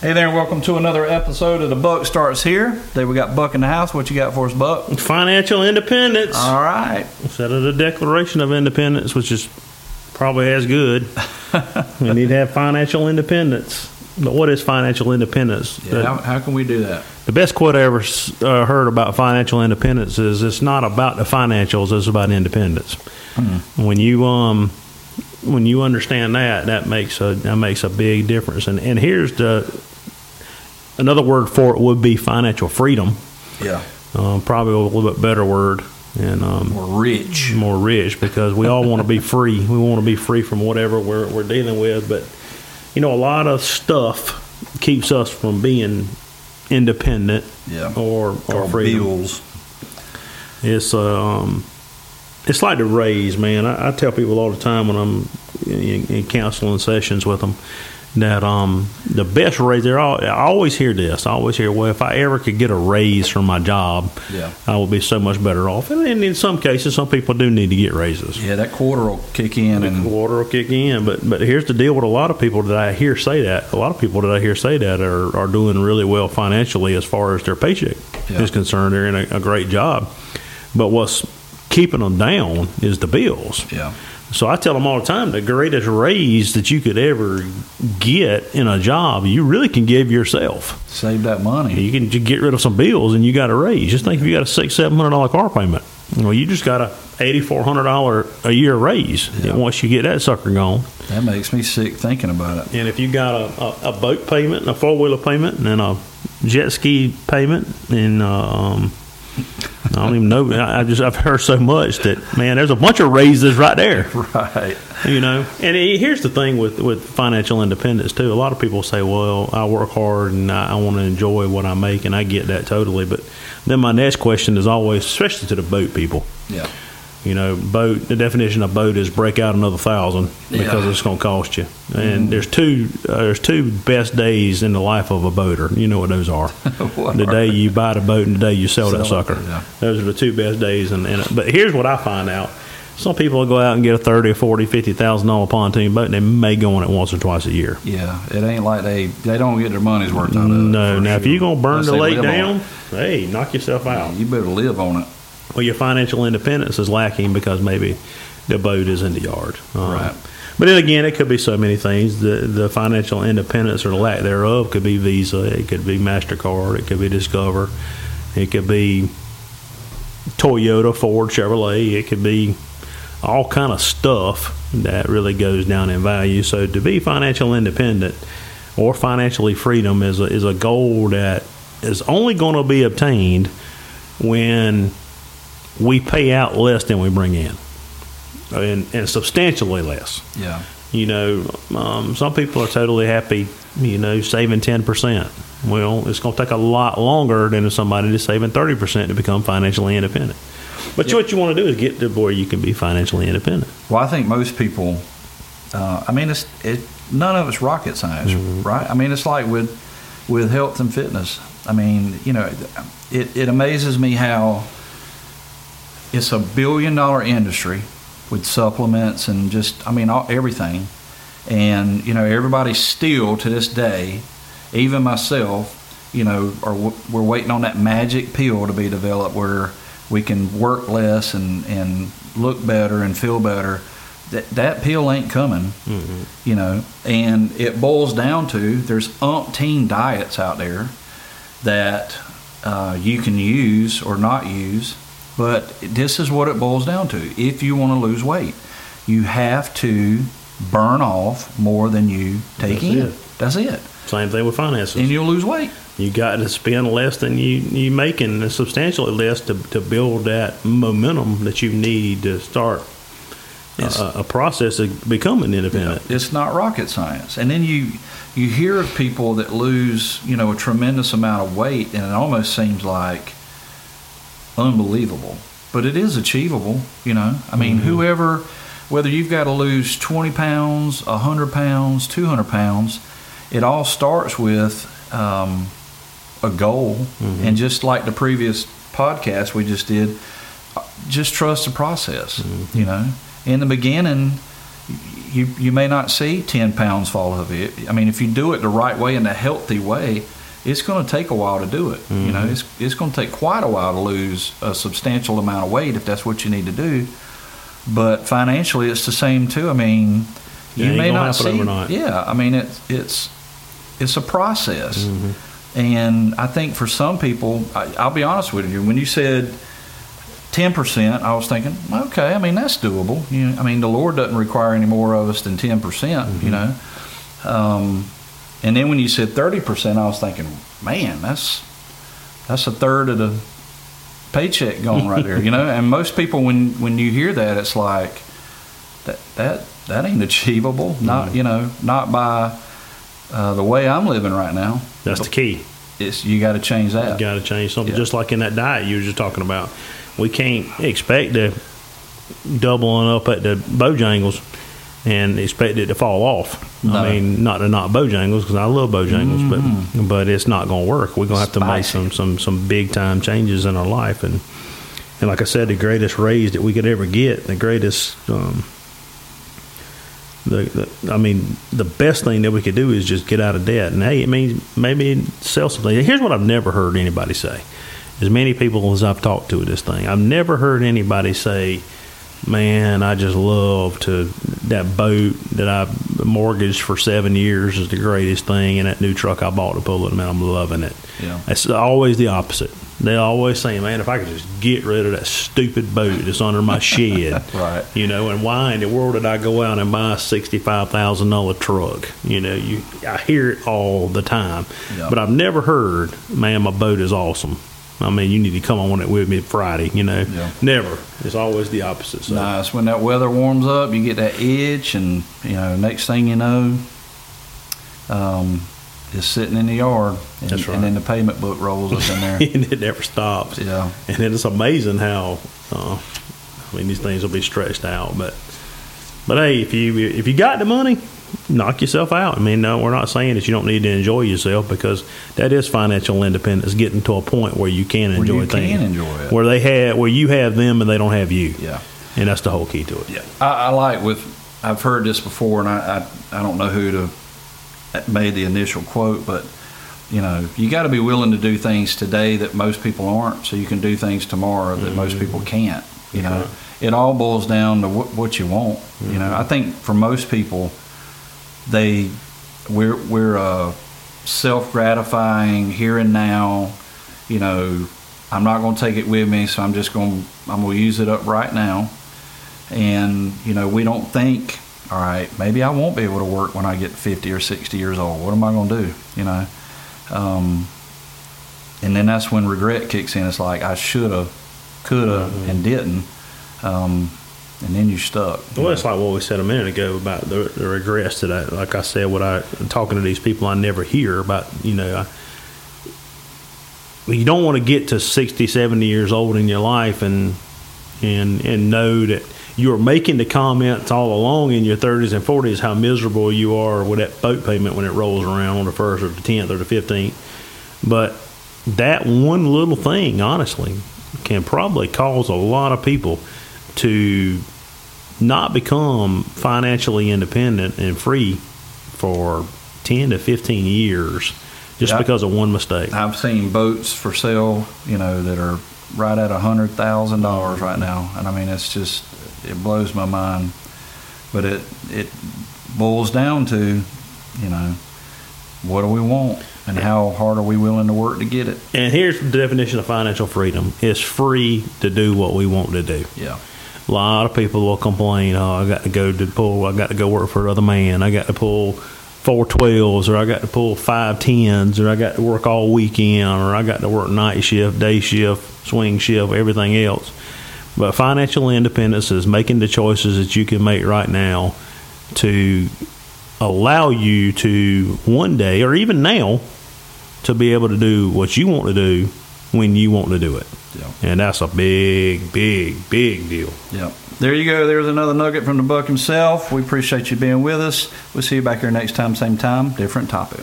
Hey there, and welcome to another episode of The Buck Starts Here. Today we got Buck in the house. What you got for us, Buck? Financial independence. All right. Instead of the Declaration of Independence, which is probably as good, we need to have financial independence. But what is financial independence? Yeah, how, how can we do that? The best quote I ever uh, heard about financial independence is it's not about the financials, it's about independence. When you um when you understand that, that makes a that makes a big difference. And and here's the another word for it would be financial freedom. Yeah. Um, probably a little bit better word and um, We're rich. more rich because we all want to be free. We want to be free from whatever we're, we're dealing with. But, you know, a lot of stuff keeps us from being independent Yeah. or, or freedom. bills. It's, um, it's like the raise, man. I, I tell people all the time when I'm in, in counseling sessions with them that um, the best raise, they're I always hear this. I always hear, well, if I ever could get a raise from my job, Yeah. I would be so much better off. And in some cases, some people do need to get raises. Yeah, that quarter will kick in The and water will kick in, but but here's the deal with a lot of people that I hear say that. A lot of people that I hear say that are, are doing really well financially as far as their paycheck Yeah. is concerned. They're in a, a great job, but what's keeping them down is the bills. yeah. So I tell them all the time the greatest raise that you could ever get in a job, you really can give yourself. Save that money. You can get rid of some bills and you got a raise. Just think if you got a six, seven hundred dollar car payment. Well, you just got a eighty four hundred dollar a year raise. Yeah. Once you get that sucker gone, That makes me sick thinking about it. and if you got a, a, a boat payment, and a four wheeler payment, and a jet ski payment, and uh, um, I don't even know. I just I've heard so much that man, there's a bunch of raises right there. Right. You know, and it- here's the thing with with financial independence too. A lot of people say, "Well, I work hard and I, I want to enjoy what I make," and I get that totally. But then my next question is always, especially to the boat people. Yeah. You know, boat. The definition of boat is break out another thousand because Yeah. it's going to cost you. And there's two uh, there's two best days in the life of a boater. You know what those are? What the are day you buy the boat and the day you sell, that Sell it, sucker. yeah. Those are the two best days. And, but here's what I find out: some people will go out and get a thirty or forty, fifty thousand dollar pontoon boat, and they may go on it once or twice a year. Yeah. It ain't like they they don't get their money's worth out of it. No, now if you're gonna burn Unless the lake down, hey, knock yourself out. You better live on it. Well, your financial independence is lacking because maybe the boat is in the yard. Um, Right. But then again, it could be so many things. The the financial independence or the lack thereof could be Visa, it could be Mastercard, it could be Discover, it could be Toyota, Ford, Chevrolet, it could be all kind of stuff that really goes down in value. So to be financial independent or financially freedom is a, is a goal that is only going to be obtained when we pay out less than we bring in, and, and substantially less. Yeah. You know, um, some people are totally happy, you know, saving ten percent. Well, it's going to take a lot longer than if somebody is saving thirty percent to become financially independent. But what you want to do is get to where you can be financially independent. Well, I think most people. Uh, I mean, it's it. None of it's rocket science, right? I mean, it's like with with health and fitness. I mean, you know, it, it amazes me how it's a billion dollar industry with supplements and just, I mean, all, everything. And, you know, everybody still to this day, even myself, you know, are we're waiting on that magic pill to be developed where we can work less and, and look better and feel better. That, that pill ain't coming, you know, and it boils down to there's umpteen diets out there that uh, you can use or not use. But this is what it boils down to. If you want to lose weight, you have to burn off more than you take That's in. it. That's it. Same thing with finances. And you'll lose weight. You got to spend less than you you making, and substantially less to, to build that momentum that you need to start a, a process of becoming independent. It's not rocket science. And then you you hear of people that lose, you know, a tremendous amount of weight and it almost seems like unbelievable. But it is achievable, you know. I mean, mm-hmm. whoever whether you've got to lose 20 pounds, 100 pounds, 200 pounds, it all starts with um, a goal. Mm-hmm. And just like the previous podcast we just did, just trust the process, mm-hmm. you know. In the beginning, you you may not see 10 pounds fall of it. I mean, if you do it the right way in a healthy way, it's going to take a while to do it. You know, it's it's going to take quite a while to lose a substantial amount of weight if that's what you need to do. But financially, it's the same too. I mean, It you may not see. overnight. Yeah, I mean, it's it's it's a process, Mm-hmm. and I think for some people, I, I'll be honest with you. When you said ten percent, I was thinking, okay, I mean that's doable. You know, I mean the Lord doesn't require any more of us than ten percent. Mm-hmm. You know, um, and then when you said thirty percent, I was thinking, man, that's that's a third of the paycheck going right there. You know, and most people when when you hear that, it's like that that that ain't achievable. Not Mm-hmm. you know not by uh, the way I'm living right now. That's the key. It's you got to change that. You got to change something. Yeah. Just like in that diet you were just talking about, we can't expect to doubling up at the Bojangles and expect it to fall off. No. I mean, not to not Bojangles because I love Bojangles, but but it's not going to work. We're going to have to make some some some big time changes in our life and. And like I said, the greatest raise that we could ever get, the greatest, um, the, the I mean, the best thing that we could do is just get out of debt. And hey, it means maybe sell something. Here's what I've never heard anybody say. As many people as I've talked to with this thing, I've never heard anybody say, "Man, I just love to that boat that I mortgaged for seven years is the greatest thing, and that new truck I bought to pull it, man, I'm loving it." Yeah. It's always the opposite. They always say, "Man, if I could just get rid of that stupid boat that's under my shed, Right. You know, and why in the world did I go out and buy a sixty-five thousand dollar truck? You know, you I hear it all the time, Yeah. but I've never heard, "Man, my boat is awesome." I mean, you need to come on it with me Friday. You know, Yeah. never. It's always the opposite. So. Nice. When that weather warms up, you get that itch, and you know, next thing you know, um, it's sitting in the yard, and, That's right. and then the payment book rolls up in there. and it never stops. yeah, and then it's amazing how uh, I mean these things will be stretched out, but but hey, if you if you got the money, knock yourself out. I mean, no, we're not saying that you don't need to enjoy yourself because that is financial independence, getting to a point where you can Where enjoy you things, can enjoy it. where they have where you have them and they don't have you, yeah, and that's the whole key to it. yeah. I, I like with. I've heard this before, and I, I I don't know who to made the initial quote, but you know, you got to be willing to do things today that most people aren't, so you can do things tomorrow that most mm-hmm. people can't. You know, it all boils down to what, what you want. You mm-hmm. know, I think for most people, they we're we're uh, self gratifying here and now. You know, I'm not going to take it with me, so I'm just going I'm going to use it up right now. And you know, we don't think, all right, maybe I won't be able to work when I get 50 or 60 years old. What am I going to do? You know, um, and then that's when regret kicks in. It's like I should have, could have, and didn't. Um, and then you're stuck. Well, it's like what we said a minute ago about the, the regrets that I, like I said, what I talking to these people I never hear about. You know, I, you don't want to get to 60, 70 years old in your life and and and know that you are making the comments all along in your 30s and 40s how miserable you are with that boat payment when it rolls around on the first or the 10th or the 15th. But that one little thing, honestly, can probably cause a lot of people to not become financially independent and free for 10 to 15 years just Yeah. because of one mistake. I've seen boats for sale, you know, that are right at a hundred thousand dollars right now, and I mean, it's just it blows my mind. But it it boils down to, you know, what do we want, and how hard are we willing to work to get it? And here's the definition of financial freedom it's free to do what we want to do. Yeah, A lot of people will complain, oh, I got to go to pull, I got to go work for another man, I got to pull four twelves, or I got to pull five tens, or I got to work all weekend, or I got to work night shift, day shift, swing shift, everything else. But financial independence is making the choices that you can make right now to allow you to one day, or even now, to be able to do what you want to do when you want to do it. yeah, And that's a big, big, big deal. yeah. There you go. There's another nugget from the buck himself. We appreciate you being with us. We'll see you back here next time, same time, different topic.